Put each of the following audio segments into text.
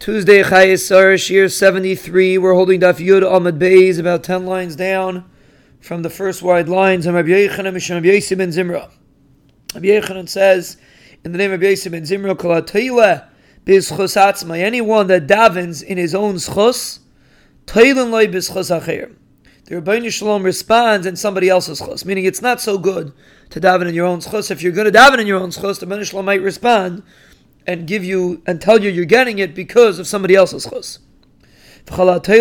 Tuesday, Chayesar, Shiur 73. We're holding Daf Yud Amud Beis, about 10 lines down from the first wide lines. And Rabbi Yochanan Misham Rabbi Yosef ben Zimra. Rabbi Yochanan says, in the name of Yosef ben Zimra, HaTeileh Bizchus Atzmai, anyone that davens in his own schus, Teilin Loi Bizchus Acher. The Rabbeinu Shalom responds in somebody else's chus, meaning it's not so good to daven in your own schus. If you're going to daven in your own schus, the Rabbeinu Shalom might respond and give you and tell you you're getting it because of somebody else's chus. Somebody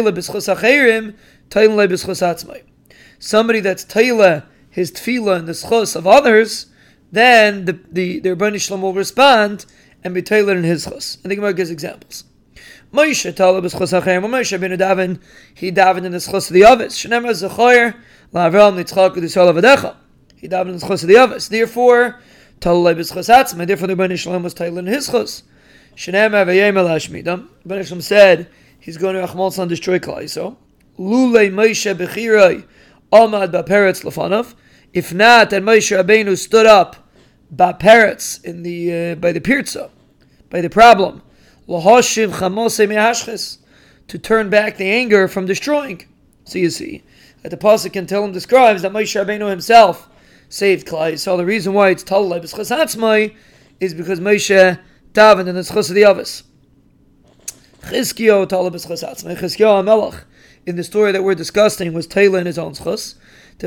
that's taila his tefillah and the chus of others, then the the, the Rebbeinu Shalom will respond and be tailored in his chus. And the Gemara gives examples. Moshe Talib is chus hachem. Moshe ben daven, he davened in the chus of the others. Shenemar zechoyer la'avram nitzchak v'disol avadecha. He davened in the chus of the Avis. Therefore, Talib is chus atzma. Therefore, the Rebbeinu Shalom was tailored in his chus. Shenemar v'yem el hashmidam. Rebbeinu Shalom said he's going to Achmal San destroy Klai. So, lule Moshe bechiroi amad ba'peretz lefanav. If not, then Moshe Rabbeinu stood up ba'peretz in the uh, by the pirza, by the problem. Lahoshiv chamose mehashches to turn back the anger from destroying. So you see that the pasuk can tell him describes that Moshe Rabbeinu himself saved Klai. So the reason why it's Talai b'schasatzmai is because Moshe davened in the schus of the Avis. Chizkiyo Talai b'schasatzmai. Chizkiyo Hamelach in the story that we're discussing was Taylor in his own schus. He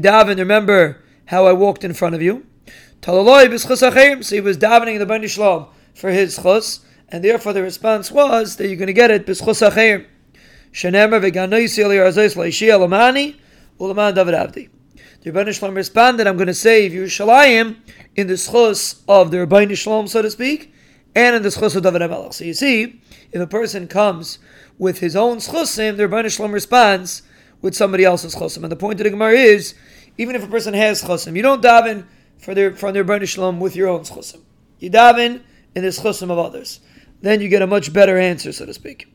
davened, remember how I walked in front of you. So he was davening the Bani Shalom for his chus, and therefore the response was that you're going to get it b'schus ha'cheim. Shenemer v'ganoisi ali arzais la'ishi alamani ulaman David Avdi. The Rebbeinu Shalom responded, I'm going to save Yerushalayim in the schus of the Rebbeinu Shalom, so to speak, and in the schus of David HaMelech. So you see, if a person comes with his own schusim, the Rebbeinu Shalom responds with somebody else's chusim. And the point of the Gemara is, even if a person has chusim, you don't daven for their from their Rebbeinu Shalom with your own chusim. You daven in the chusim of others. Then you get a much better answer, so to speak.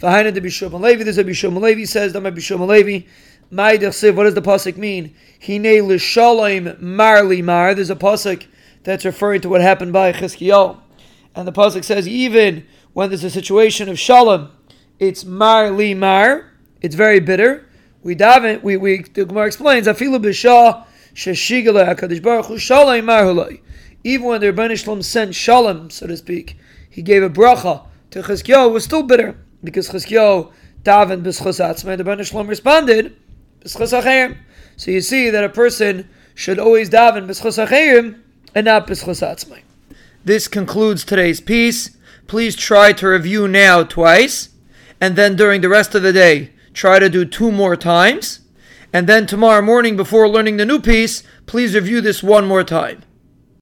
V'haina de Bishum Levi, there's a Bishum Levi says, Dama Bishum Levi, What does the pasuk mean? Hine l'shalom marli mar. There's a pasuk that's referring to what happened by Chizkiyahu. And the pasuk says, even when there's a situation of shalom, it's marli mar. It's very bitter. We daven. We we the Gemara explains. Afilu b'shah sheshigala hakadosh baruch hu shalom mar hulai. Even when the Rebbeinu Shalom sent shalom, so to speak, he gave a bracha to Chizkiyahu. Was still bitter because Chizkiyahu davened b'schus atzmai. The Rebbeinu Shalom responded So you see that a person should always daven and not. This concludes today's piece. Please try to review now twice, and then during the rest of the day, try to do two more times. And then tomorrow morning, before learning the new piece, please review this one more time.